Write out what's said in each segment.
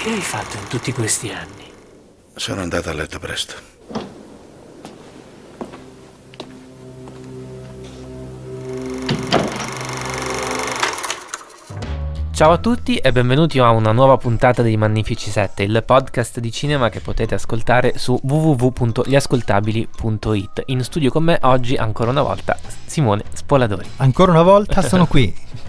Che hai fatto in tutti questi anni? Sono andato a letto presto. Ciao a tutti e benvenuti a una nuova puntata dei Magnifici 7, il podcast di cinema che potete ascoltare su www.gliascoltabili.it. In studio con me oggi ancora una volta Simone Spoladori. Ancora una volta sono qui.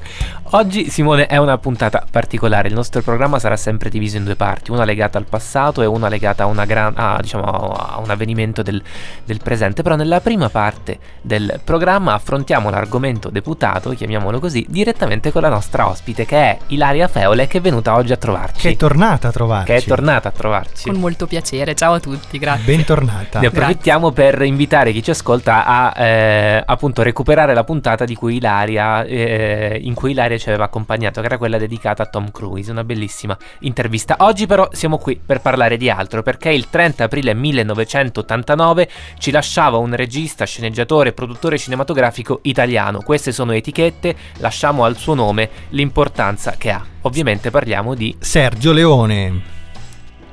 Oggi Simone è una puntata particolare, il nostro programma sarà sempre diviso in due parti, una legata al passato e una legata a, una gran, a, diciamo, a un avvenimento del, del, presente, però nella prima parte del programma affrontiamo l'argomento deputato, chiamiamolo così, direttamente con la nostra ospite che è Ilaria Feole che è venuta oggi a trovarci. Che è tornata a trovarci. Che è tornata a trovarci. Con molto piacere, ciao a tutti, grazie. Bentornata. Ne approfittiamo Grazie. per invitare chi ci ascolta a eh, appunto recuperare la puntata di cui Ilaria, eh, in cui Ilaria ci aveva accompagnato, che era quella dedicata a Tom Cruise, una bellissima intervista. Oggi però siamo qui per parlare di altro, perché il 30 aprile 1989 ci lasciava un regista, sceneggiatore, produttore cinematografico italiano. Queste sono etichette, lasciamo al suo nome l'importanza che ha. Ovviamente parliamo di Sergio Leone.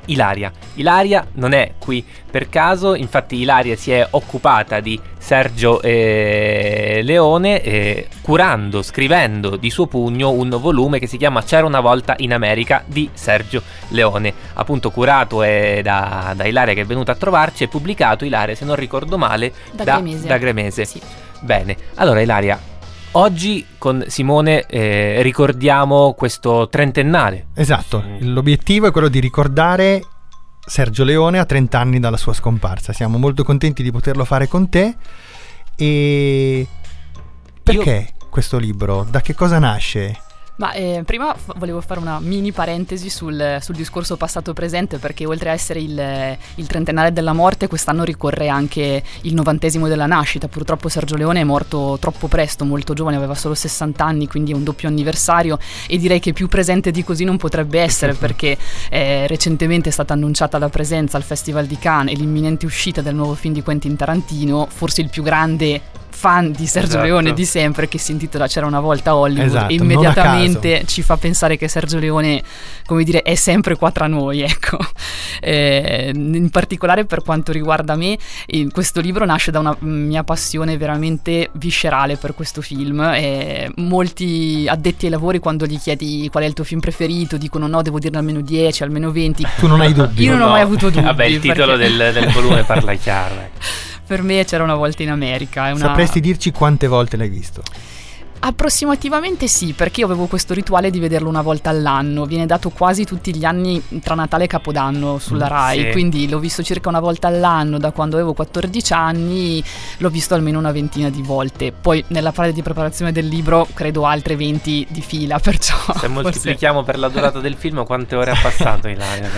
Ilaria. Ilaria non è qui per caso, infatti Ilaria si è occupata di Sergio eh, Leone eh, curando, scrivendo di suo pugno un volume che si chiama C'era una volta in America di Sergio Leone, appunto curato eh, da, da, Ilaria che è venuta a trovarci e pubblicato Ilaria se non ricordo male da, da Gremese. Da Gremese. Sì. Bene, allora Ilaria Oggi con Simone eh, ricordiamo questo trentennale. Esatto, l'obiettivo è quello di ricordare Sergio Leone a 30 anni dalla sua scomparsa. Siamo molto contenti di poterlo fare con te. E perché Io... questo libro? Da che cosa nasce? Ma eh, prima f- volevo fare una mini parentesi sul, sul discorso passato-presente perché oltre a essere il, il, trentennale della morte quest'anno ricorre anche il novantesimo della nascita. Purtroppo Sergio Leone è morto troppo presto, molto giovane, aveva solo 60 anni, quindi è un doppio anniversario e direi che più presente di così non potrebbe essere perché eh, recentemente è stata annunciata la presenza al Festival di Cannes e l'imminente uscita del nuovo film di Quentin Tarantino, forse il più grande fan di Sergio esatto. Leone di sempre che si intitola C'era una volta Hollywood esatto, e immediatamente ci fa pensare che Sergio Leone, come dire, è sempre qua tra noi, ecco. Eh, in particolare per quanto riguarda me, questo libro nasce da una mia passione veramente viscerale per questo film. Eh, molti addetti ai lavori quando gli chiedi qual è il tuo film preferito dicono no, devo dirne almeno 10, almeno 20. Tu non hai dubbi. Io non no. ho mai avuto dubbi. Vabbè, il titolo perché... del, del volume parla chiaro. Per me c'era una volta in America. Una... Sapresti dirci quante volte l'hai visto? Approssimativamente sì, perché io avevo questo rituale di vederlo una volta all'anno. Viene dato quasi tutti gli anni tra Natale e Capodanno sulla mm, Rai, sì. quindi l'ho visto circa una volta all'anno da quando avevo 14 anni, l'ho visto almeno una ventina di volte. Poi nella fase di preparazione del libro credo altre 20 di fila, perciò Se moltiplichiamo per la durata del film quante ore ha passato Ilaria?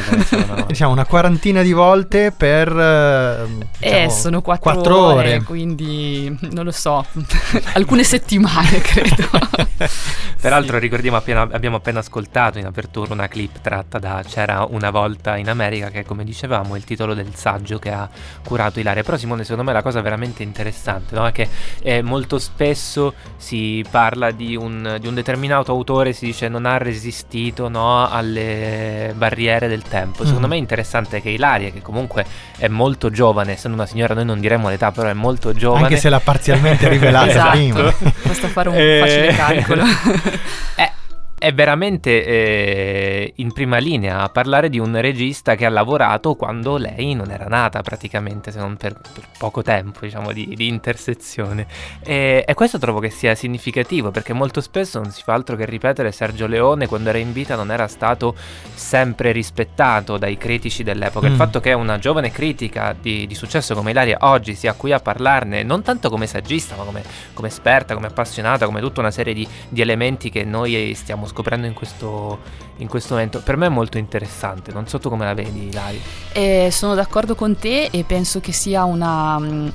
diciamo una quarantina di volte per eh, diciamo, eh, sono 4, 4 ore, ore, quindi non lo so, alcune settimane credo. Peraltro sì. ricordiamo appena, abbiamo appena ascoltato in apertura una clip tratta da C'era una volta in America che come dicevamo è il titolo del saggio che ha curato Ilaria. Però Simone secondo me la cosa veramente interessante no? è che eh, molto spesso si parla di un, di un, determinato autore, si dice non ha resistito no, alle barriere del tempo. Secondo mm. me è interessante che Ilaria, che comunque è molto giovane, essendo una signora noi non diremo l'età, però è molto giovane. Anche se l'ha parzialmente rivelata esatto. prima. Basta fare un eh, facile calcolo. eh, è veramente eh, in prima linea a parlare di un regista che ha lavorato quando lei non era nata praticamente, se non per, per poco tempo, diciamo, di, di intersezione. E, e, questo trovo che sia significativo perché molto spesso non si fa altro che ripetere Sergio Leone quando era in vita non era stato sempre rispettato dai critici dell'epoca. Mm. Il fatto che una giovane critica di, di, successo come Ilaria oggi sia qui a parlarne, non tanto come saggista, ma come, come esperta, come appassionata, come tutta una serie di, di elementi che noi stiamo scoprendo in questo, in questo, momento. Per me è molto interessante, non so tu come la vedi, Lari. Eh, sono d'accordo con te e penso che sia una... Mh,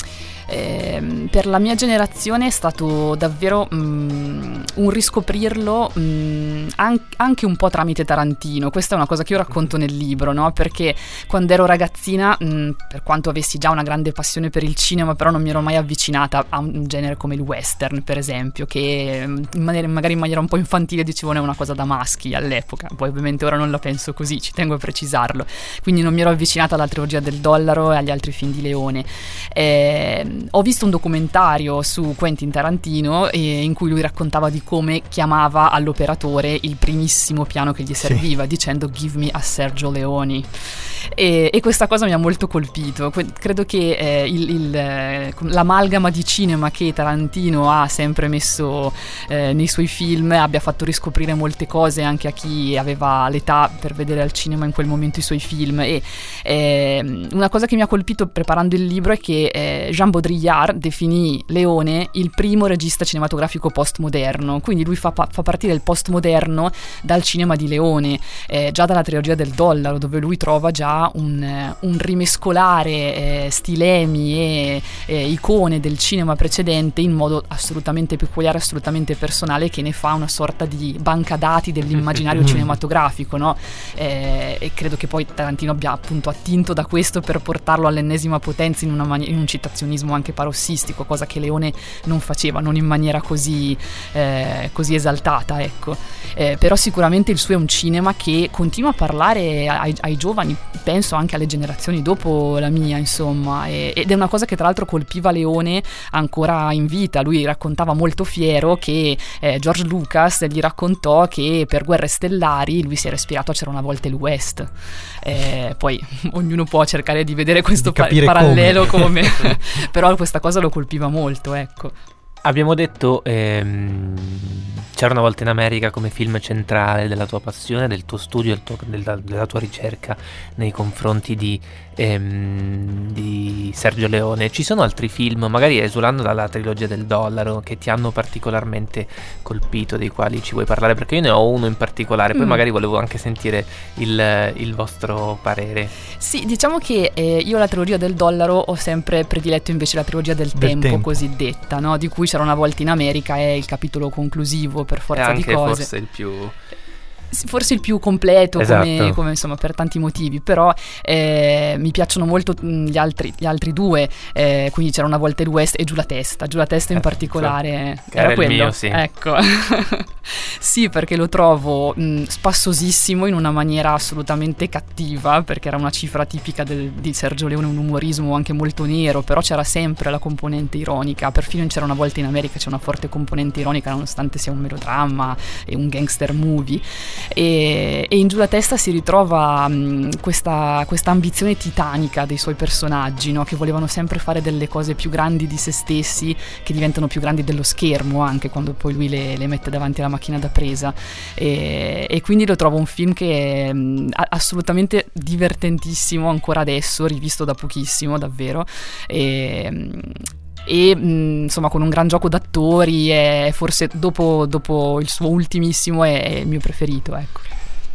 eh, per la mia generazione è stato davvero mm, un riscoprirlo mm, an- anche un po' tramite Tarantino. Questa è una cosa che io racconto nel libro, no? perché quando ero ragazzina, mm, per quanto avessi già una grande passione per il cinema, però non mi ero mai avvicinata a un genere come il western, per esempio, che in maniera, magari in maniera un po' infantile dicevo è una cosa da maschi all'epoca. Poi ovviamente ora non la penso così, ci tengo a precisarlo. Quindi non mi ero avvicinata alla trilogia del dollaro e agli altri film di Leone. Eh, ho visto un documentario su Quentin Tarantino eh, in cui lui raccontava di come chiamava all'operatore il primissimo piano che gli serviva, sì. dicendo Give me a Sergio Leoni. E, e, questa cosa mi ha molto colpito. credo che eh, il, il, eh, l'amalgama di cinema che Tarantino ha sempre messo eh, nei suoi film abbia fatto riscoprire molte cose anche a chi aveva l'età per vedere al cinema in quel momento i suoi film. E ehm, una cosa che mi ha colpito preparando il libro è che eh, Jean Baudrillard definì Leone il primo regista cinematografico postmoderno. Quindi lui fa, fa partire il postmoderno dal cinema di Leone, eh, già dalla trilogia del dollaro, dove lui trova già un, un rimescolare eh, stilemi e eh, icone del cinema precedente in modo assolutamente peculiare, assolutamente personale, che ne fa una sorta di banca dati dell'immaginario cinematografico, no? eh, e credo che poi Tarantino abbia appunto attinto da questo per portarlo all'ennesima potenza in, mani- in un citazionismo anche parossistico, cosa che Leone non faceva, non in maniera così, eh, così esaltata, ecco. Eh, però sicuramente il suo è un cinema che continua a parlare ai, ai giovani penso anche alle generazioni dopo la mia, insomma, e, ed è una cosa che tra l'altro colpiva Leone ancora in vita. Lui raccontava molto fiero che eh, George Lucas gli raccontò che per Guerre Stellari lui si era ispirato a C'era una volta il West. Eh, poi ognuno può cercare di vedere questo di pa- parallelo come, come però questa cosa lo colpiva molto, ecco. Abbiamo detto ehm, C'era una volta in America come film centrale della tua passione, del tuo studio, tuo, della, della, tua ricerca nei confronti di, ehm, di, Sergio Leone. Ci sono altri film, magari esulando dalla trilogia del dollaro, che ti hanno particolarmente colpito, dei quali ci vuoi parlare? Perché io ne ho uno in particolare, poi mm. magari volevo anche sentire il, il, vostro parere. Sì, diciamo che eh, io la trilogia del dollaro ho sempre prediletto invece la trilogia del, del tempo, tempo, cosiddetta, no? di cui c'era una volta in America, è il capitolo conclusivo per forza di cose. forse il più forse il più completo esatto. come, come, insomma per tanti motivi però eh, mi piacciono molto mm, gli altri, gli altri due eh, quindi c'era una volta il West e giù la testa giù la testa in esatto. particolare era, era quello mio, sì. ecco sì perché lo trovo mh, mm, spassosissimo in una maniera assolutamente cattiva perché era una cifra tipica del, di Sergio Leone un umorismo anche molto nero però c'era sempre la componente ironica perfino in C'era una volta in America c'è una forte componente ironica nonostante sia un melodramma e un gangster movie e, e in giù la testa si ritrova mh, questa, questa, ambizione titanica dei suoi personaggi no? che volevano sempre fare delle cose più grandi di se stessi che diventano più grandi dello schermo anche quando poi lui le, le mette davanti alla macchina da presa e, e quindi lo trovo un film che è mh, assolutamente divertentissimo ancora adesso rivisto da pochissimo davvero e, e mh, insomma con un gran gioco d'attori e forse dopo, dopo il suo ultimissimo è, è il mio preferito ecco.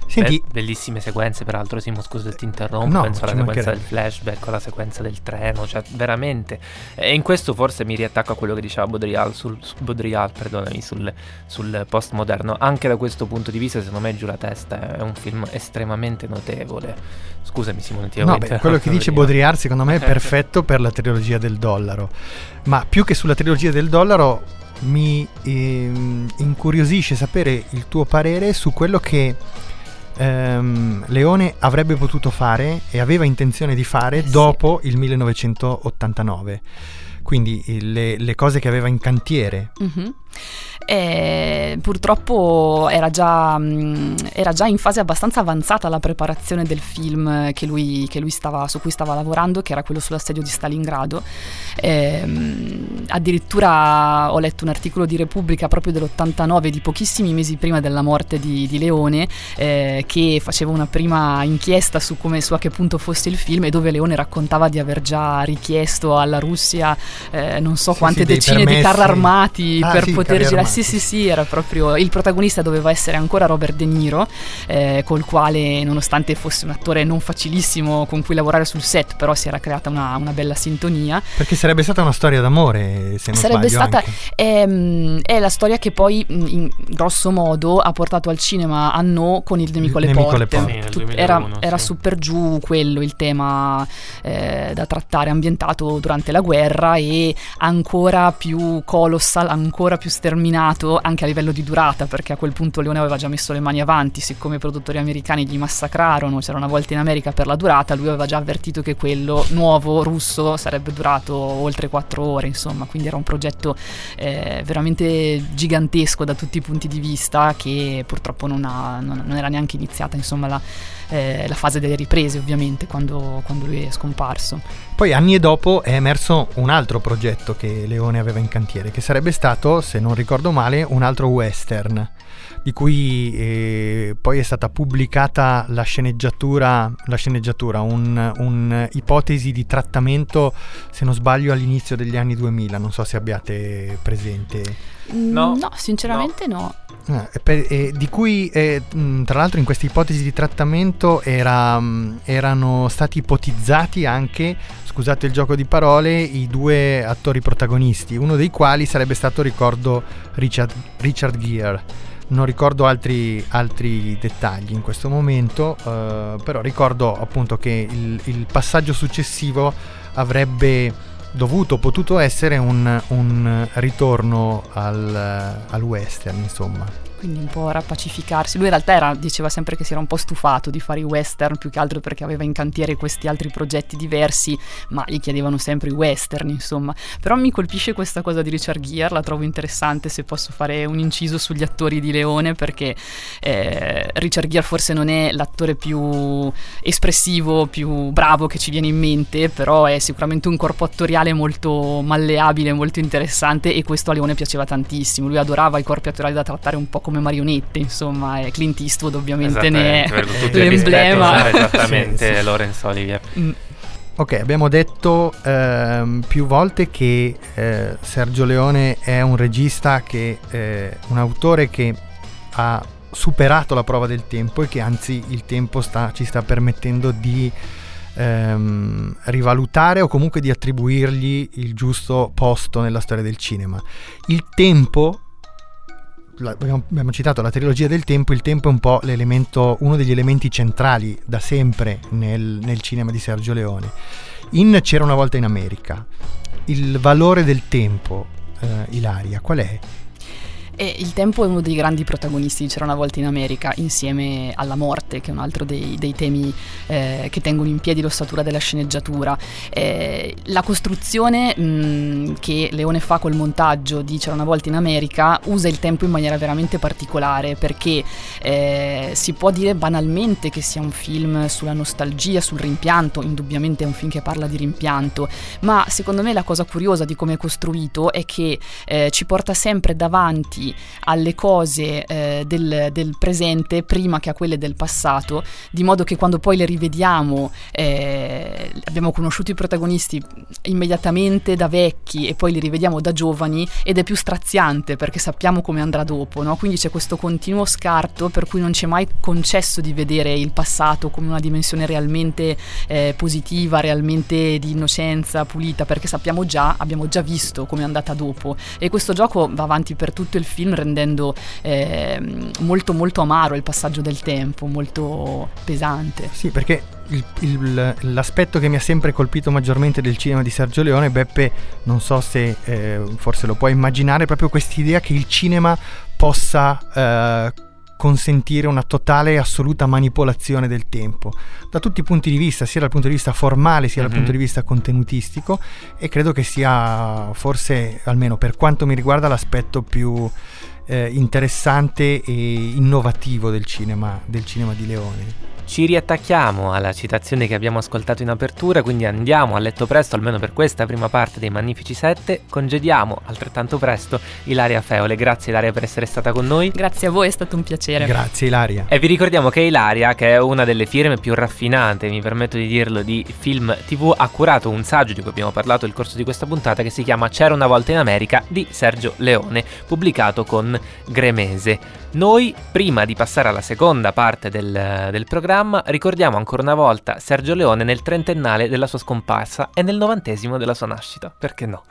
Senti, Be- bellissime sequenze, peraltro. Simo, scusa se ti interrompo. No, penso alla sequenza del flashback, alla sequenza del treno, cioè veramente. E in questo forse mi riattacco a quello che diceva Baudrillard, sul, Baudrillard perdonami, sul, sul postmoderno. Anche da questo punto di vista, secondo me, Giù la testa è un film estremamente notevole. Scusami, Simone, ti No, beh, quello che dice Baudrillard, secondo me, è perfetto per la trilogia del dollaro. Ma più che sulla trilogia del dollaro, mi ehm, incuriosisce sapere il tuo parere su quello che ehm, Leone avrebbe potuto fare e aveva intenzione di fare eh sì. dopo il 1989 quindi le, le, cose che aveva in cantiere. Mm-hmm. E purtroppo era già, mh, era già, in fase abbastanza avanzata la preparazione del film che lui, che lui stava, su cui stava lavorando, che era quello sull'assedio di Stalingrado. E, mh, addirittura ho letto un articolo di Repubblica proprio dell'89, di pochissimi mesi prima della morte di, di Leone, eh, che faceva una prima inchiesta su, come, su a che punto fosse il film e dove Leone raccontava di aver già richiesto alla Russia eh, non so Sì, quante sì, decine di carri armati Ah, per sì, poter girare. Sì, sì, sì, era proprio il protagonista doveva essere ancora Robert De Niro, eh, col quale, nonostante fosse un attore non facilissimo con cui lavorare sul set, però si era creata una, una bella sintonia. Perché sarebbe stata una storia d'amore, se non Sarebbe sbaglio. stata anche. ehm, è la storia che poi mh, in grosso modo ha portato al cinema a No con il nemico alle porte. porte. Sì, Tut- 2001, era, era sì. su per giù quello il tema eh, da trattare ambientato durante la guerra e ancora più colossal, ancora più sterminato anche a livello di durata perché a quel punto Leone aveva già messo le mani avanti siccome i produttori americani gli massacrarono c'era una volta in America per la durata lui aveva già avvertito che quello nuovo russo sarebbe durato oltre quattro ore insomma quindi era un progetto eh, veramente gigantesco da tutti i punti di vista che purtroppo non, ha- non- non era neanche iniziata insomma la, eh, la fase delle riprese ovviamente quando, quando lui è scomparso. Poi anni dopo è emerso un altro progetto che Leone aveva in cantiere, che sarebbe stato, se non ricordo male, un altro western, di cui eh, poi è stata pubblicata la sceneggiatura, la sceneggiatura un, un ipotesi di trattamento, se non sbaglio, all'inizio degli anni 2000, non so se abbiate presente. No. no sinceramente no, Eh, e per- e di cui eh, mh, tra l'altro in questa ipotesi di trattamento era, mh, erano stati ipotizzati anche, scusate il gioco di parole, i due attori protagonisti, uno dei quali sarebbe stato, ricordo, Richard, Richard Gere. Non ricordo altri, altri dettagli in questo momento, eh, però ricordo appunto che il, il passaggio successivo avrebbe dovuto, potuto essere un, un ritorno al, al western, insomma. Quindi un po' rappacificarsi. Lui in realtà era- diceva sempre che si era un po' stufato di fare i western, più che altro perché aveva in cantiere questi altri progetti diversi, ma gli chiedevano sempre i western, insomma. Però mi colpisce questa cosa di Richard Gere, la trovo interessante se posso fare un inciso sugli attori di Leone, perché eh, Richard Gere forse non è l'attore più espressivo, più bravo che ci viene in mente, però è sicuramente un corpo attoriale molto malleabile, molto interessante e questo a Leone piaceva tantissimo. Lui adorava i corpi attoriali da trattare un po' come marionette, insomma, e Clint Eastwood ovviamente ne Esattamente, è rispetto, l'emblema. esattamente Sì, sì. Laurence Olivier. Mm, Ok, abbiamo detto ehm, più volte che eh, Sergio Leone è un regista che, eh, un autore che ha superato la prova del tempo e che anzi il tempo sta- ci sta permettendo di ehm, rivalutare o comunque di attribuirgli il giusto posto nella storia del cinema. Il tempo, abbiamo, citato la trilogia del tempo, il tempo è un po' uno degli elementi centrali da sempre nel, nel cinema di Sergio Leone. In C'era una volta in America, il valore del tempo, eh, Ilaria, qual è? E il tempo è uno dei grandi protagonisti di C'era una volta in America, insieme alla morte, che è un altro dei, dei temi eh, che tengono in piedi l'ossatura della sceneggiatura. Eh, la costruzione mh, che Leone fa col montaggio di C'era una volta in America usa il tempo in maniera veramente particolare, perché eh, si può dire banalmente che sia un film sulla nostalgia, sul rimpianto, indubbiamente è un film che parla di rimpianto, ma secondo me la cosa curiosa di come è costruito è che eh, ci porta sempre davanti alle cose eh, del, del presente prima che a quelle del passato, di modo che quando poi le rivediamo eh, abbiamo conosciuto i protagonisti immediatamente da vecchi e poi li rivediamo da giovani ed è più straziante perché sappiamo come andrà dopo, no? quindi c'è questo continuo scarto per cui non ci è mai concesso di vedere il passato come una dimensione realmente eh, positiva, realmente di innocenza, pulita, perché sappiamo già, abbiamo già visto come è andata dopo e questo gioco va avanti per tutto il film rendendo ehm, molto molto amaro il passaggio del tempo, molto pesante. Sì, perché il- il- l'aspetto che mi ha sempre colpito maggiormente del cinema di Sergio Leone, Beppe, non so se eh, forse lo puoi immaginare, è proprio quest'idea che il cinema possa eh, consentire una totale e assoluta manipolazione del tempo, da tutti i punti di vista, sia dal punto di vista formale sia dal Mhm. punto di vista contenutistico e credo che sia forse, almeno per quanto mi riguarda, l'aspetto più eh, interessante e innovativo del cinema, del cinema di Leone. Ci riattacchiamo alla citazione che abbiamo ascoltato in apertura, quindi andiamo a letto presto, almeno per questa prima parte dei Magnifici 7. Congediamo altrettanto presto Ilaria Feole. Grazie Ilaria per essere stata con noi. Grazie a voi, è stato un piacere. Grazie Ilaria. E vi ricordiamo che Ilaria, che è una delle firme più raffinate, mi permetto di dirlo, di film TV, ha curato un saggio di cui abbiamo parlato nel corso di questa puntata che si chiama C'era una volta in America di Sergio Leone, pubblicato con Gremese. Noi, prima di passare alla seconda parte del, del programma, ricordiamo ancora una volta Sergio Leone nel trentennale della sua scomparsa e nel novantesimo della sua nascita. Perché no?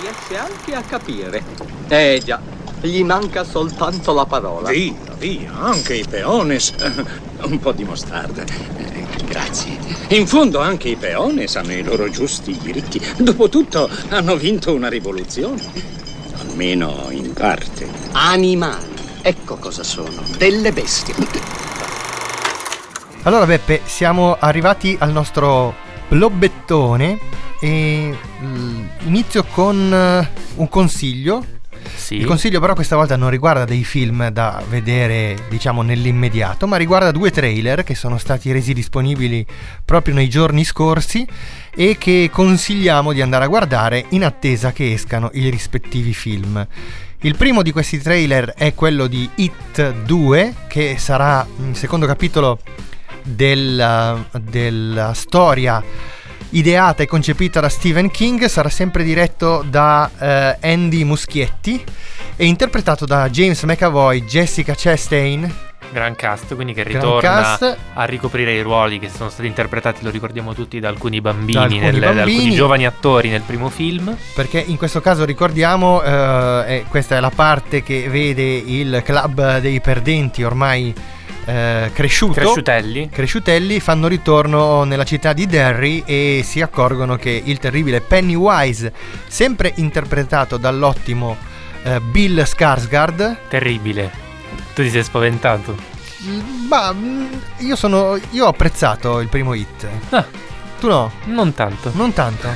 Riesce anche a capire. Eh già, gli manca soltanto la parola. Via, via, anche i peones. Un po' di mostarda. Eh, Grazie. In fondo anche i peones hanno i loro giusti diritti. Dopotutto hanno vinto una rivoluzione. Almeno in parte. Animali. Ecco cosa sono. Delle bestie. Allora Beppe, siamo arrivati al nostro blobbettone e mm, inizio con eh, un consiglio. Sì. Il consiglio però questa volta non riguarda dei film da vedere, diciamo, nell'immediato, ma riguarda due trailer che sono stati resi disponibili proprio nei giorni scorsi e che consigliamo di andare a guardare in attesa che escano i rispettivi film. Il primo di questi trailer è quello di It 2, che sarà il secondo capitolo della, della storia ideata e concepita da Stephen King, sarà sempre diretto da eh, Andy Muschietti e interpretato da James McAvoy, Jessica Chastain, Gran cast, quindi che ritorna a ricoprire i ruoli che sono stati interpretati, lo ricordiamo tutti, da alcuni bambini, Da alcuni nel- da bambini. alcuni giovani attori nel primo film. perché in questo caso ricordiamo, eh, questa è la parte che vede il club dei perdenti ormai eh, cresciuto. Cresciutelli. Cresciutelli fanno ritorno nella città di Derry e si accorgono che il terribile Pennywise, sempre interpretato dall'ottimo eh, Bill Skarsgård, Terribile. Tu ti sei spaventato. ma mm, io sono io ho apprezzato il primo hit. Ah, Tu no? non tanto. Non tanto.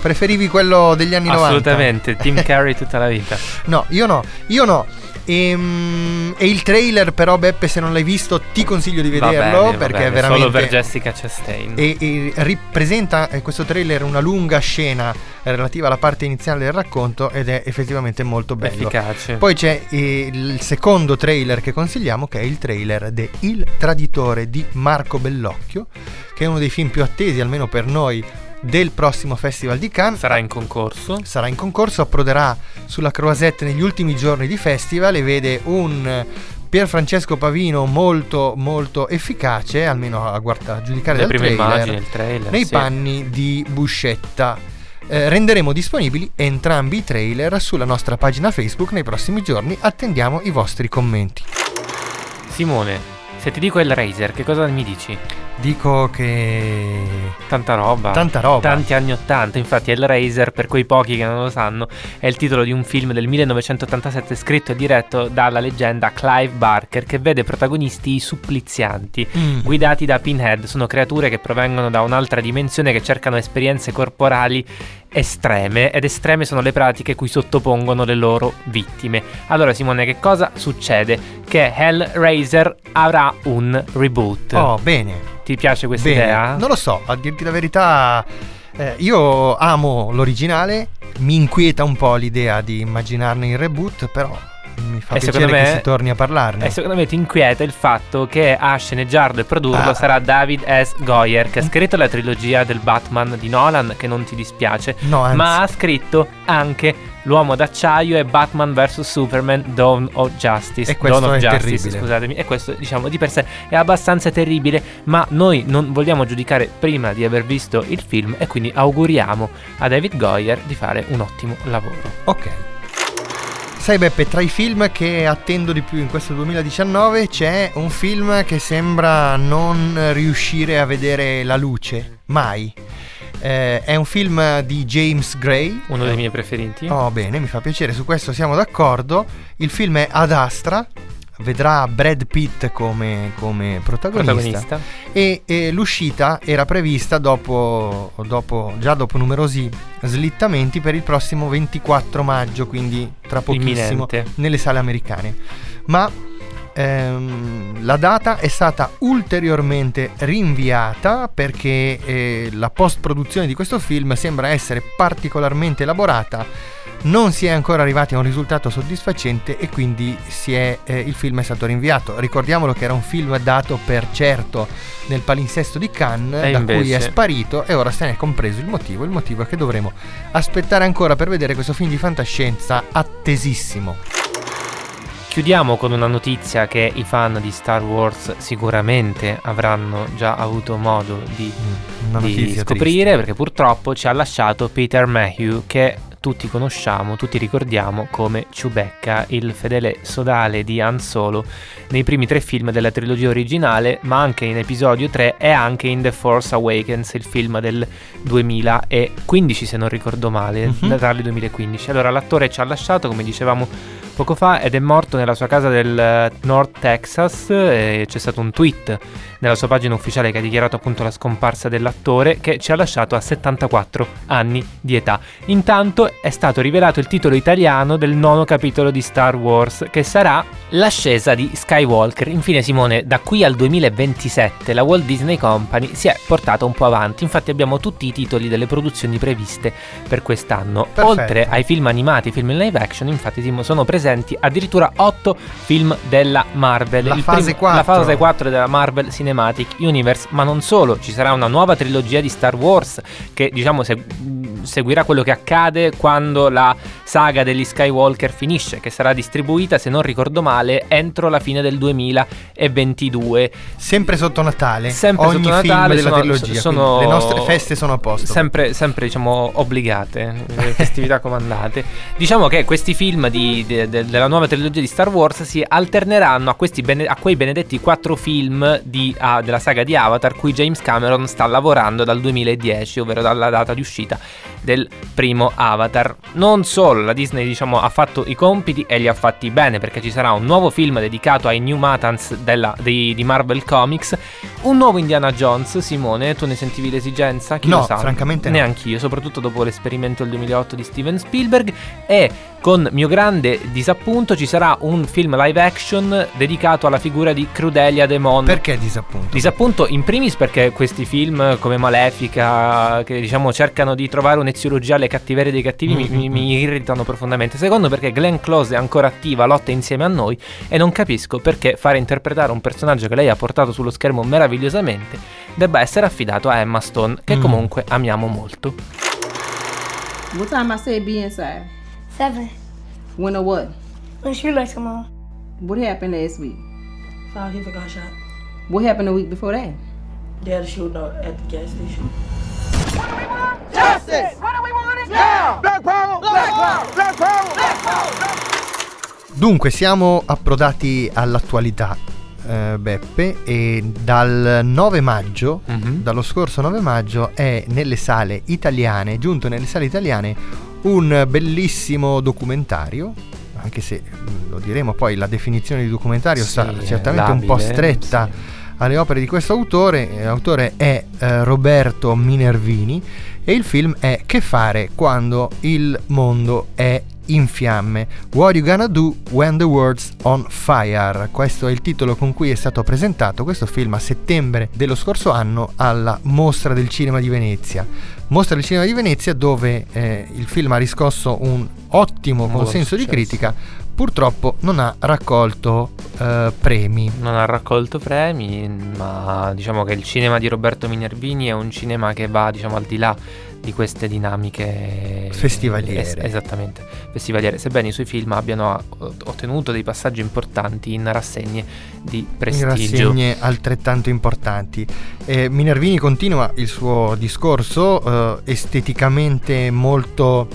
Preferivi quello degli anni 90? Assolutamente, Tim Carrey tutta la vita. No, io no, io no. Ehm, E, il trailer, però, Beppe, se non l'hai visto, ti consiglio di vederlo bene, perché bene, è veramente. Solo per Jessica Chastain. e, e ripresenta eh, questo trailer una lunga scena eh, relativa alla parte iniziale del racconto ed è effettivamente molto bello. Efficace. Poi c'è eh, il secondo trailer che consigliamo, che è il trailer de Il traditore di Marco Bellocchio, che è uno dei film più attesi, almeno per noi, del prossimo Festival di Cannes. Sarà in concorso. Sarà in concorso, approderà sulla Croisette negli ultimi giorni di festival e vede un Pier Francesco Pavino molto molto efficace, almeno a, guarda- a giudicare Le dal prime trailer, immagini, il trailer. nei sì. panni di Buscetta. Eh, renderemo disponibili entrambi i trailer sulla nostra pagina Facebook nei prossimi giorni. Attendiamo i vostri commenti. Simone, se ti dico il Razer, che cosa mi dici? Dico che Tanta roba. tanta roba. Tanti anni 80, infatti Hellraiser, per quei pochi che non lo sanno, è il titolo di un film del 1987 scritto e diretto dalla leggenda Clive Barker che vede protagonisti i supplizianti, Mm. guidati da Pinhead. Sono creature che provengono da un'altra dimensione che cercano esperienze corporali estreme ed estreme sono le pratiche cui sottopongono le loro vittime. Allora Simone, che cosa succede? Che Hellraiser avrà un reboot. Oh, bene. Ti piace questa Bene, idea? non lo so, a dirti la verità, eh, io amo l'originale, mi inquieta un po' l'idea di immaginarne il reboot, però mi fa E piacere secondo che me- si torni a parlarne. E secondo me ti inquieta il fatto che a sceneggiarlo e produrlo Ah. sarà David S. Goyer, che ha scritto la trilogia del Batman di Nolan, che non ti dispiace, No, ma ha scritto anche L'uomo d'acciaio e Batman vs Superman Dawn of Justice. E questo Dawn of Justice, terribile. scusatemi. E questo, diciamo, di per sé è abbastanza terribile, ma noi non vogliamo giudicare prima di aver visto il film e quindi auguriamo a David Goyer di fare un ottimo lavoro. Ok. Sai Beppe, tra i film che attendo di più in questo 2019 c'è un film che sembra non riuscire a vedere la luce, mai. Eh, è un film di James Gray. Uno dei miei preferiti. Oh, bene, mi fa piacere, su questo siamo d'accordo. Il film è Ad Astra, vedrà Brad Pitt come, come protagonista, Protagonista. E, e l'uscita era prevista dopo, dopo- già dopo numerosi slittamenti per il prossimo 24 maggio, quindi tra pochissimo Imminente. nelle sale americane. Ma ehm, la data è stata ulteriormente rinviata perché eh, la post-produzione di questo film sembra essere particolarmente elaborata. Non si è ancora arrivati a un risultato soddisfacente e quindi si è, eh, il film è stato rinviato. Ricordiamolo che era un film dato per certo nel palinsesto di Cannes, E da cui è invece? sparito e ora se ne è compreso il motivo. Il motivo è che dovremo aspettare ancora per vedere questo film di fantascienza attesissimo. Chiudiamo con una notizia che i fan di Star Wars sicuramente avranno già avuto modo di, di scoprire triste. perché purtroppo ci ha lasciato Peter Mayhew che tutti conosciamo, tutti ricordiamo come Chewbacca, il fedele sodale di Han Solo nei primi tre film della trilogia originale, ma anche in episodio 3 e anche in The Force Awakens, il film del 2015 se non ricordo male, Mhm. Natale 2015. Allora l'attore ci ha lasciato, come dicevamo poco fa, ed è morto nella sua casa del eh, North Texas. e c'è stato un tweet nella sua pagina ufficiale che ha dichiarato appunto la scomparsa dell'attore che ci ha lasciato a 74 anni di età. Intanto è stato rivelato il titolo italiano del nono capitolo di Star Wars che sarà l'ascesa di Skywalker. Infine Simone, da qui al 2027 la Walt Disney Company si è portata un po' avanti, infatti abbiamo tutti i titoli delle produzioni previste per quest'anno. Perfetto. Oltre ai film animati, film in live action, infatti sono presenti addirittura 8 film della Marvel. La fase 4. La fase 4 della Marvel Cinematic Universe, ma non solo, ci sarà una nuova trilogia di Star Wars che diciamo se- mh, seguirà quello che accade quando la saga degli Skywalker finisce, che sarà distribuita, se non ricordo male, entro la fine del 2022. Sempre sotto Natale, Sempre ogni sotto film Natale della sono- trilogia. sono- le nostre feste sono a posto. Sempre, sempre diciamo obbligate, festività comandate. Diciamo che questi film di- de- de- della nuova trilogia di Star Wars si alterneranno a, questi bene- a quei benedetti quattro film di- ah, della saga di Avatar cui James Cameron sta lavorando dal 2010, ovvero dalla data di uscita del primo Avatar. Non solo, la Disney diciamo ha fatto i compiti e li ha fatti bene perché ci sarà un nuovo film dedicato ai New Mutants della- di, di Marvel Comics, un nuovo Indiana Jones, Simone, tu ne sentivi l'esigenza? Chi No, lo sa? francamente no. Neanch'io, soprattutto dopo l'esperimento del 2008 di Steven Spielberg e con mio grande disappunto ci sarà un film live action dedicato alla figura di Crudelia Demon. Perché disappunto? Disappunto in primis perché questi film come Malefica che diciamo cercano di trovare un'eziologia alle cattiverie dei cattivi mi, mi- mi irritano profondamente. Secondo perché Glenn Close è ancora attiva, lotta insieme a noi e non capisco perché fare interpretare un personaggio che lei ha portato sullo schermo meravigliosamente debba essere affidato a Emma Stone che Mm. comunque amiamo molto. What time I said be inside? Seven. When or what? When she likes come on. What happened last week? Five people got shot. What happened the week before that? They had a shooting at the gas station. Justice! What do we want now? Black power! Black power! Black power! Black power! Dunque, siamo approdati all'attualità, eh, Beppe, e dal 9 maggio, Mhm. dallo scorso 9 maggio, è nelle sale italiane, giunto nelle sale italiane, un bellissimo documentario. Anche se mm, lo diremo poi, la definizione di documentario Sì, sta certamente un po' labile, stretta sì. alle opere di questo autore. Eh, L'autore è eh, Roberto Minervini e il film è Che fare quando il mondo è in fiamme. What you gonna do when the world's on fire? Questo è il titolo con cui è stato presentato questo film a settembre dello scorso anno alla Mostra del Cinema di Venezia. Mostra del Cinema di Venezia dove eh, il film ha riscosso un ottimo consenso di critica, purtroppo non ha raccolto eh, premi. Non ha raccolto premi, ma diciamo che il cinema di Roberto Minervini è un cinema che va diciamo al di là di queste dinamiche Festivaliere. Es- esattamente, festivaliere, sebbene i suoi film abbiano a- ottenuto dei passaggi importanti in rassegne di in prestigio. rassegne altrettanto importanti. Eh, Minervini continua il suo discorso eh, esteticamente molto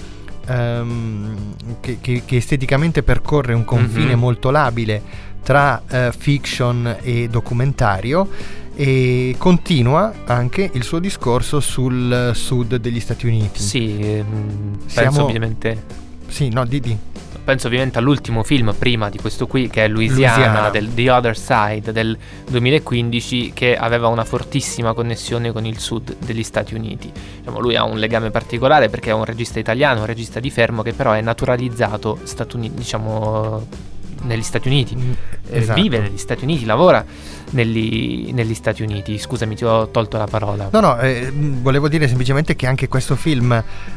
ehm, che, che- che esteticamente percorre un confine Mhm. molto labile tra eh, fiction e documentario e continua anche il suo discorso sul sud degli Stati Uniti. Sì, ehm, penso Siamo- ovviamente Sì, no, di, di. penso ovviamente all'ultimo film prima di questo qui, che è Louisiana, Louisiana. del The Other Side del 2015, che aveva una fortissima connessione con il sud degli Stati Uniti. Diciamo, lui ha un legame particolare perché è un regista italiano, un regista di fermo che però è naturalizzato Stati diciamo, negli Stati Uniti. Eh, esatto. vive negli Stati Uniti, lavora negli, negli Stati Uniti. Scusami, ti ho tolto la parola. No, no, eh, volevo dire semplicemente che anche questo film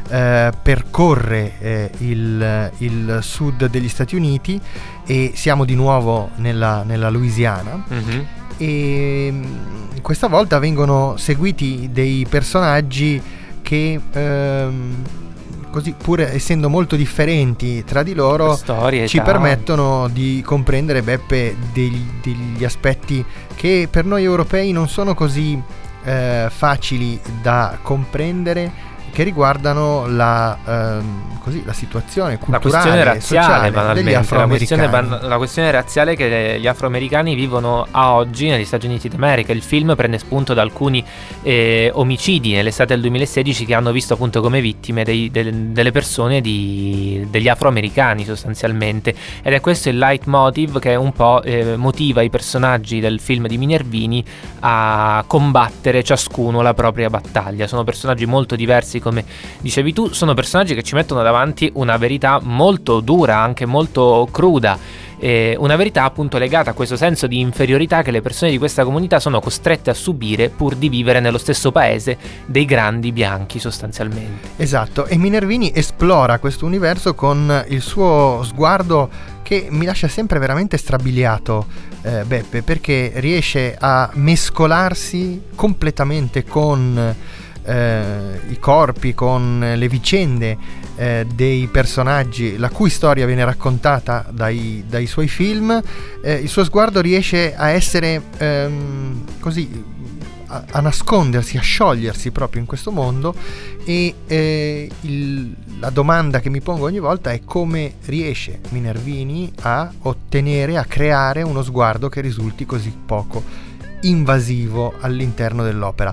eh, percorre eh, il, il sud degli Stati Uniti e siamo di nuovo nella, nella Louisiana. Mhm. E questa volta vengono seguiti dei personaggi che ehm, così pur essendo molto differenti tra di loro storie, ci età. permettono di comprendere Beppe degli, degli aspetti che per noi europei non sono così eh, facili da comprendere che riguardano la, ehm, così, la situazione La culturale questione e razziale, sociale degli banalmente. La questione, afroamericani. ban- la questione razziale che gli afroamericani vivono a oggi negli Stati Uniti d'America. Il film prende spunto da alcuni eh, omicidi nell'estate del 2016 che hanno visto appunto come vittime dei- del- delle persone di- degli afroamericani sostanzialmente. Ed è questo il leitmotiv che un po' eh, motiva i personaggi del film di Minervini a combattere ciascuno la propria battaglia. Sono personaggi molto diversi, come dicevi tu, sono personaggi che ci mettono davanti una verità molto dura, anche molto cruda. eh, una verità appunto legata a questo senso di inferiorità che le persone di questa comunità sono costrette a subire pur di vivere nello stesso paese dei grandi bianchi sostanzialmente. Esatto, e Minervini esplora questo universo con il suo sguardo che mi lascia sempre veramente strabiliato, eh, Beppe, perché riesce a mescolarsi completamente con eh, i corpi, con le vicende eh, dei personaggi, la cui storia viene raccontata dai, dai suoi film. Eh, il suo sguardo riesce a essere ehm, così a, a nascondersi, a sciogliersi proprio in questo mondo e eh, il- la domanda che mi pongo ogni volta è come riesce Minervini a ottenere, a creare uno sguardo che risulti così poco invasivo all'interno dell'opera.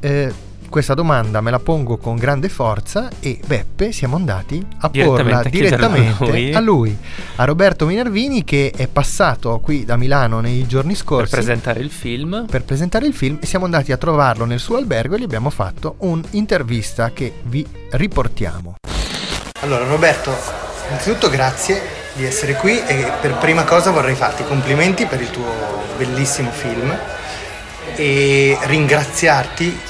Eh, questa domanda me la pongo con grande forza e Beppe siamo andati a Direttamente porla a direttamente lui. a lui, a Roberto Minervini che è passato qui da Milano nei giorni Per scorsi presentare il film, per presentare il film e siamo andati a trovarlo nel suo albergo e gli abbiamo fatto un'intervista che vi riportiamo. Allora Roberto, innanzitutto grazie di essere qui e per prima cosa vorrei farti complimenti per il tuo bellissimo film e ringraziarti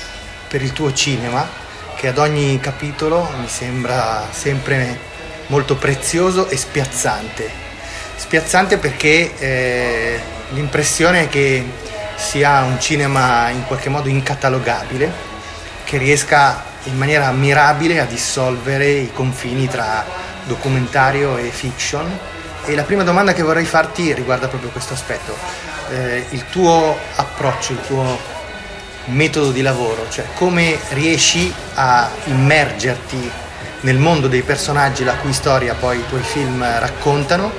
per il tuo cinema che ad ogni capitolo mi sembra sempre molto prezioso e spiazzante. Spiazzante perché eh, l'impressione è che sia un cinema in qualche modo incatalogabile, che riesca in maniera ammirabile a dissolvere i confini tra documentario e fiction. E la prima domanda che vorrei farti riguarda proprio questo aspetto, Eh, il tuo approccio, il tuo metodo di lavoro, cioè come riesci a immergerti nel mondo dei personaggi la cui storia poi i tuoi film raccontano,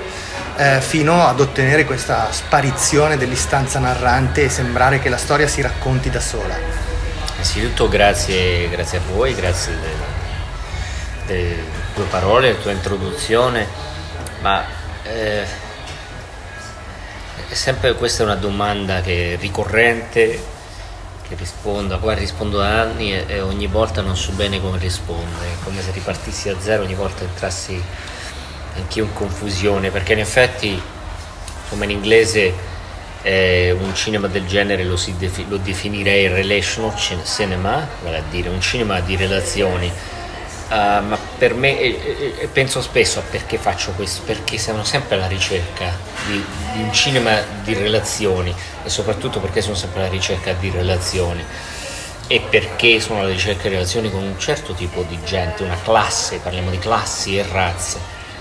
eh, fino ad ottenere questa sparizione dell'istanza narrante e sembrare che la storia si racconti da sola. Innanzitutto grazie, grazie a voi, grazie delle, tue parole, della tua introduzione, ma eh, è sempre questa è una domanda che è ricorrente, che rispondo, a quale rispondo da anni e, e ogni volta non so bene come rispondere, è come se ripartissi da zero, ogni volta entrassi anch'io in confusione, perché in effetti, come in inglese, eh, un cinema del genere lo, defi- lo definirei relational cin- cinema, vale a dire un cinema di relazioni. Ah, ma per me, e, e- e penso spesso a perché faccio questo, perché sono sempre alla ricerca di, di un cinema di relazioni e soprattutto perché sono sempre alla ricerca di relazioni e perché sono alla ricerca di relazioni con un certo tipo di gente, una classe, parliamo di classi e razze.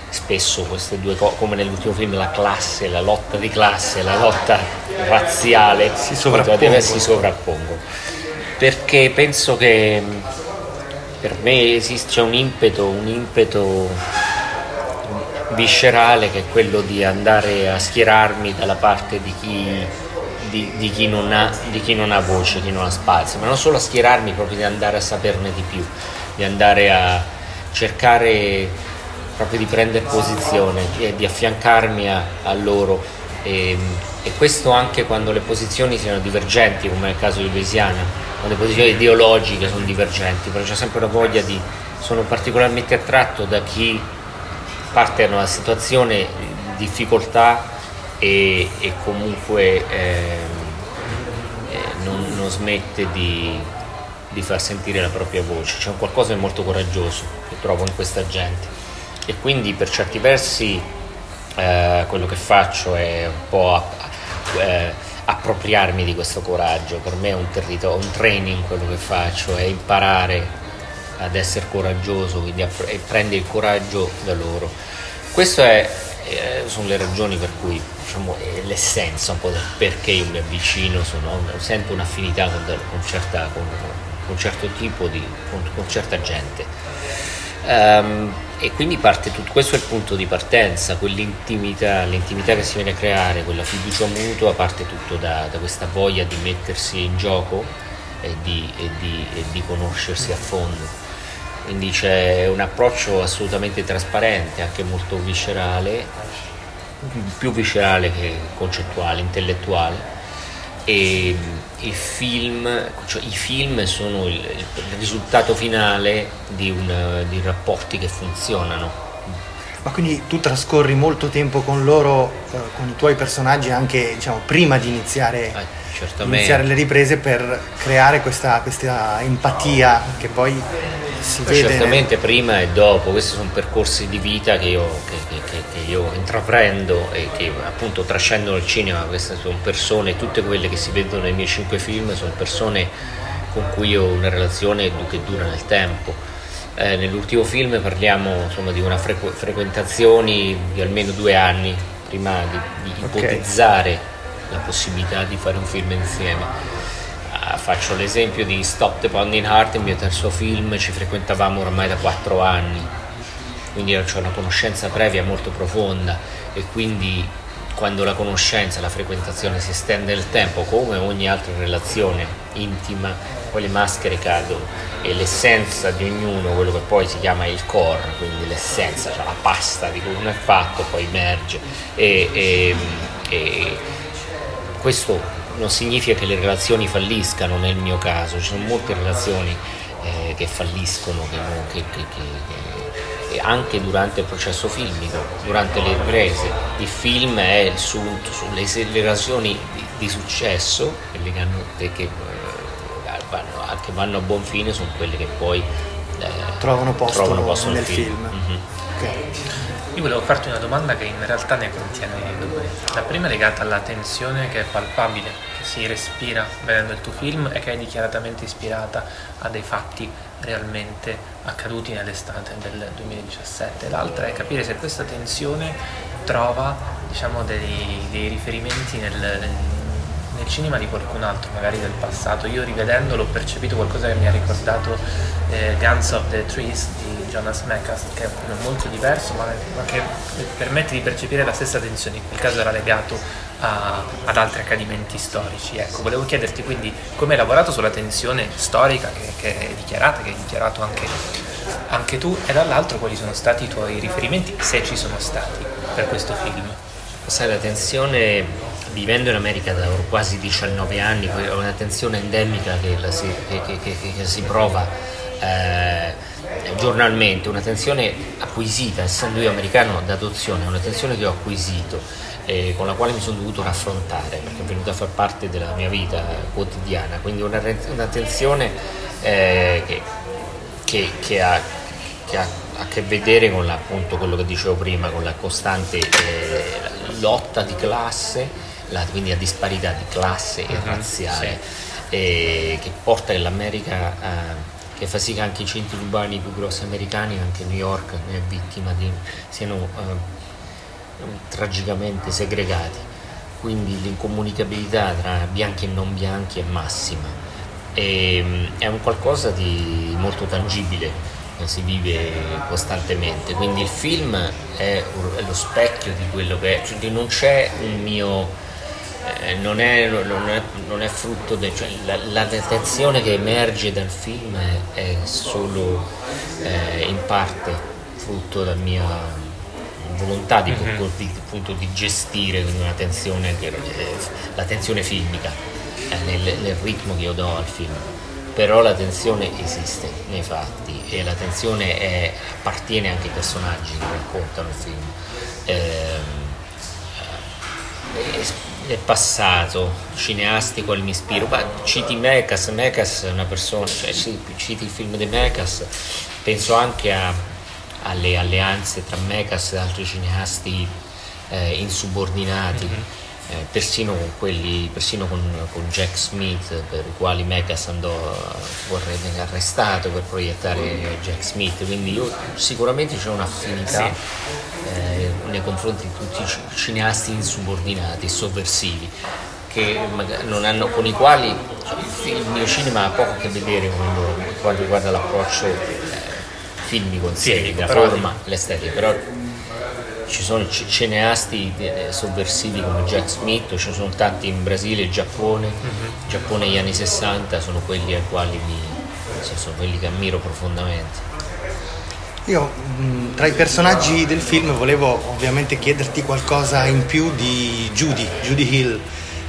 Spesso queste due cose, come nell'ultimo film, la classe, la lotta di classe, la lotta razziale si sovrappongono. si sovrappongono. Perché penso che per me esiste un impeto, un impeto viscerale che è quello di andare a schierarmi dalla parte di chi, di, di chi non ha, di chi non ha voce, chi non ha spazio, ma non solo a schierarmi, proprio di andare a saperne di più, di andare a cercare proprio di prendere posizione, di, di affiancarmi a, a loro. E, e, questo anche quando le posizioni siano divergenti, come nel caso di Louisiana, quando le posizioni ideologiche sono divergenti, però c'è sempre una voglia di... sono particolarmente attratto da chi parte da una situazione di difficoltà e, e comunque eh, non, non, smette di, di far sentire la propria voce, c'è un qualcosa di molto coraggioso che trovo in questa gente. E quindi per certi versi eh, quello che faccio è un po' a, eh, appropriarmi di questo coraggio, per me è un, territorio, un training quello che faccio, è imparare ad essere coraggioso quindi app- e prendere il coraggio da loro. Queste eh, sono le ragioni per cui diciamo, è l'essenza un po' del perché io mi avvicino, sono, sento un'affinità con, con, certa, con, con certo tipo di, con, certa gente. Um, e quindi parte tutto, questo è il punto di partenza, quell'intimità, l'intimità che si viene a creare, quella fiducia mutua parte tutto da, da questa voglia di mettersi in gioco e di, e, di, e di, conoscersi a fondo. Quindi c'è un approccio assolutamente trasparente, anche molto viscerale, più viscerale che concettuale, intellettuale e il film, cioè i film sono il, il risultato finale di, una, di rapporti che funzionano. Ma quindi tu trascorri molto tempo con loro, eh, con i tuoi personaggi anche diciamo, prima di iniziare, eh, iniziare le riprese per creare questa, questa empatia che poi si vede. Certamente prima e dopo, questi sono percorsi di vita che io, che, che, che io intraprendo e che appunto trascendono il cinema, queste sono persone, tutte quelle che si vedono nei miei cinque film sono persone con cui ho una relazione che dura nel tempo. Eh, nell'ultimo film parliamo insomma, di una frequ- frequentazioni di almeno due anni prima di, di okay. ipotizzare la possibilità di fare un film insieme faccio l'esempio di Stop the Pounding Heart, il mio terzo film, ci frequentavamo ormai da quattro anni, quindi c'è una conoscenza previa molto profonda e quindi quando la conoscenza, la frequentazione si estende nel tempo, come ogni altra relazione intima, poi le maschere cadono e l'essenza di ognuno, quello che poi si chiama il core, quindi l'essenza, cioè la pasta di cui uno è fatto, poi emerge e, e, e questo non significa che le relazioni falliscano nel mio caso, ci sono molte relazioni eh, che falliscono, che, che, che, anche durante il processo filmico, durante le riprese. Il film è il sunto sulle relazioni di, di successo, quelle che, hanno, che, che, eh, vanno, che, vanno, a buon fine, sono quelle che poi eh, trovano posto, trovano posto nel, nel film. film. Mm-hmm. Okay. Io volevo farti una domanda che in realtà ne contiene due. La prima è legata alla tensione che è palpabile, si respira vedendo il tuo film e che è dichiaratamente ispirata a dei fatti realmente accaduti nell'estate del 2017. L'altra è capire se questa tensione trova diciamo, dei, dei riferimenti nel, nel cinema di qualcun altro, magari del passato. Io rivedendo ho percepito qualcosa che mi ha ricordato eh, Guns of the Trees di Jonas Mekas, che è molto diverso, ma, ma, che permette di percepire la stessa tensione. In quel caso era legato a, ad altri accadimenti storici. Ecco, volevo chiederti quindi come hai lavorato sulla tensione storica che, che è dichiarata, che hai dichiarato anche, anche tu, e dall'altro quali sono stati i tuoi riferimenti, se ci sono stati, per questo film. Sai, la tensione vivendo in America da quasi 19 anni, è una tensione endemica che, si, che, che, che si, prova eh, giornalmente, una tensione acquisita, essendo io americano d'adozione, una tensione che ho acquisito, eh, con la quale mi sono dovuto raffrontare, perché è venuta a far parte della mia vita quotidiana, quindi una, una tensione eh, che, ha, che ha a che vedere con la, appunto quello che dicevo prima, con la costante eh, lotta di classe la, quindi a disparità di classe e uh-huh, razziale, sì. che porta l'America, eh, che fa sì che anche i centri urbani più grossi americani, anche New York è vittima, di, siano eh, tragicamente segregati. Quindi l'incomunicabilità tra bianchi e non bianchi è massima. E, è un qualcosa di molto tangibile si vive costantemente quindi il film è lo specchio di quello che è cioè non c'è un mio eh, non, è, non, è, non, è, frutto del, cioè, la, la tensione che emerge dal film è, è solo eh, in parte frutto della mia volontà di, Mhm. di- appunto, di gestire una tensione, eh, la tensione filmica eh, nel, nel ritmo che io do al film. Però la tensione esiste nei fatti e la tensione è- appartiene anche ai personaggi che raccontano il film. Ehm, eh, passato cineasti quali mi ispiro ma citi Mekas Mekas è una persona cioè sì, citi il film di Mekas penso anche a- alle alleanze tra Mekas e altri cineasti eh, insubordinati. Eh, persino con quelli persino con, con Jack Smith per i quali Mekas andò vorrebbe venne arrestato per proiettare Jack Smith. Quindi io sicuramente c'è un'affinità eh, nei confronti di tutti i ci- cineasti insubordinati, sovversivi, che maga- non hanno, con i quali cioè, il, mio cinema ha poco a che vedere con loro per quanto riguarda l'approccio filmico in sé, la forma, l'estetica, però ci sono ci- cineasti eh, sovversivi come Jack Smith, ce ne sono tanti in Brasile, Giappone, Giappone negli anni 60 sono quelli ai quali mi, sono quelli che ammiro profondamente. Io mh, tra i personaggi del film volevo ovviamente chiederti qualcosa in più di Judy, Judy Hill.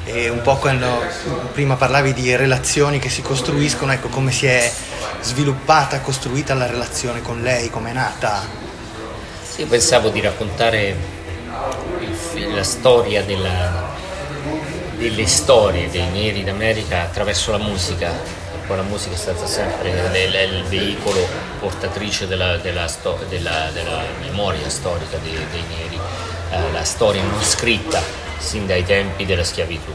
E un po' quando prima parlavi di relazioni che si costruiscono, ecco come si è sviluppata, costruita la relazione con lei, come è nata. Sì, pensavo di raccontare il la storia della- delle storie dei neri d'America attraverso la musica. Poi la musica è stata sempre l- l- il veicolo portatrice della, della sto- della- della memoria storica dei, dei neri, eh, la storia non scritta sin dai tempi della schiavitù.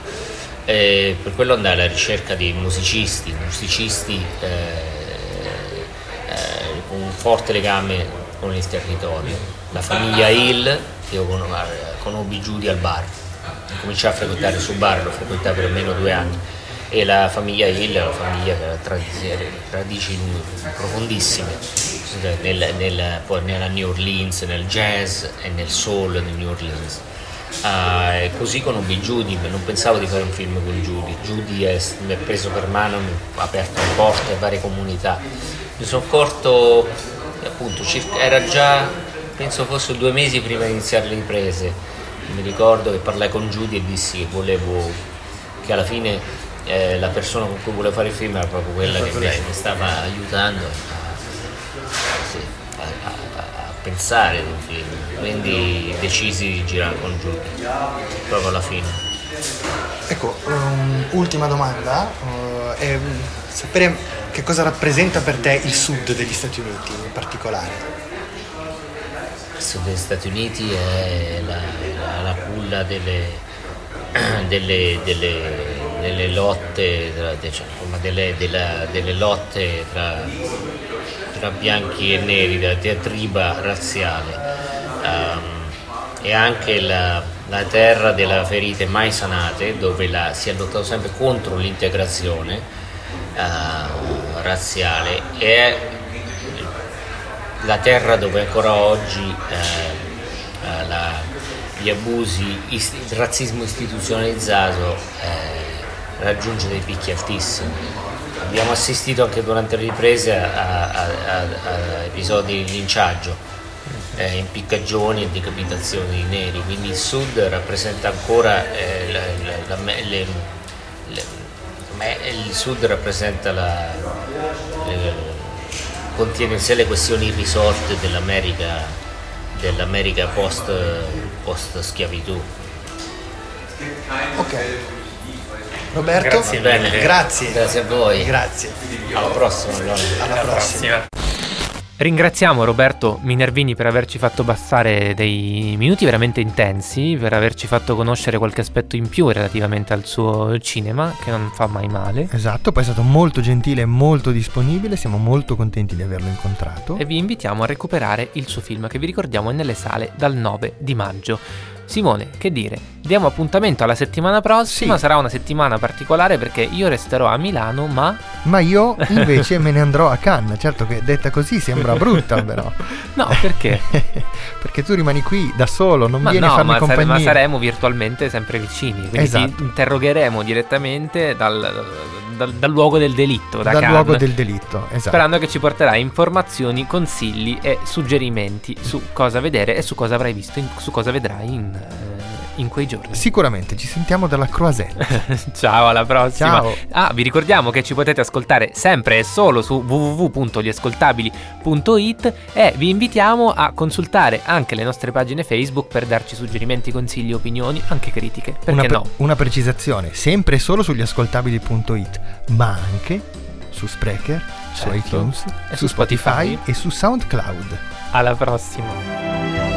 E per quello andai alla ricerca di musicisti, musicisti eh, eh, un forte legame con il territorio. La famiglia Hill, io eh, conobbi Judy al bar, cominciai a frequentare il suo bar, lo frequentai per almeno due anni e la famiglia Hill è una famiglia che ha radici profondissime nel- nel- poi nella New Orleans, nel jazz e nel soul di New Orleans. Ah, così conobbi Judy, non pensavo di fare un film con Judy. Judy è- mi ha preso per mano, mi ha aperto le porte a varie comunità. Mi sono accorto, appunto, circa- era già, penso fosse due mesi prima di iniziare le riprese. Mi ricordo che parlai con Judy e dissi che volevo, che alla fine eh, la persona con cui volevo fare il film era proprio quella che mi mi stava aiutando a, a- a- a pensare del film. Quindi decisi di girare con Judy, proprio alla fine. Ecco, um, ultima domanda, uh, è sapere che cosa rappresenta per te il sud degli Stati Uniti in particolare. Il sud degli Stati Uniti è la, la- la culla delle, delle- delle- delle lotte, cioè, delle, delle lotte tra, tra bianchi e neri, della diatriba razziale. Ehm, è anche la, la terra delle ferite mai sanate, dove la- si è lottato sempre contro l'integrazione eh, razziale. È la terra dove ancora oggi eh, eh, la- gli abusi, ist- il razzismo istituzionalizzato eh, raggiunge dei picchi altissimi. Abbiamo assistito anche durante le riprese a, a- a- a episodi di linciaggio, eh, impiccagioni e decapitazioni di neri, quindi il sud rappresenta ancora eh, la- la- le- le- il sud rappresenta la, contiene sia le questioni irrisolte dell'America, dell'America post, post schiavitù. Ok. Roberto? Grazie bene. Grazie. Grazie a voi. Grazie. Alla prossima allora. Alla prossima. Ringraziamo Roberto Minervini per averci fatto passare dei minuti veramente intensi, per averci fatto conoscere qualche aspetto in più relativamente al suo cinema, che non fa mai male. Esatto, poi è stato molto gentile e molto disponibile, siamo molto contenti di averlo incontrato. E vi invitiamo a recuperare il suo film che vi ricordiamo è nelle sale dal 9 di maggio. Simone, che dire? Diamo appuntamento alla settimana prossima, Sì. sarà una settimana particolare perché io resterò a Milano, ma Ma io invece me ne andrò a Cannes. Certo che detta così sembra brutta, però. No, perché? Perché tu rimani qui da solo, non Ma vieni no, a farmi ma, sare- compagnia. ma saremo virtualmente sempre vicini. Quindi Esatto. ti interrogheremo direttamente dal, dal- dal luogo del delitto, da Dal Cannes, luogo del delitto, esatto. Sperando che ci porterà informazioni, consigli e suggerimenti su cosa vedere e su cosa avrai visto, in- su cosa vedrai in, in quei giorni. Sicuramente ci sentiamo dalla Croisette. Ciao, alla prossima. Ciao. Ah, vi ricordiamo che ci potete ascoltare sempre e solo su www.gliascoltabili.it e vi invitiamo a consultare anche le nostre pagine Facebook per darci suggerimenti, consigli, opinioni, anche critiche. Perché Una, pre- no? una precisazione, sempre e solo sugli ascoltabili.it, ma anche su Sprecher, su Certo. iTunes, E su su Spotify. Spotify e su SoundCloud. Alla prossima.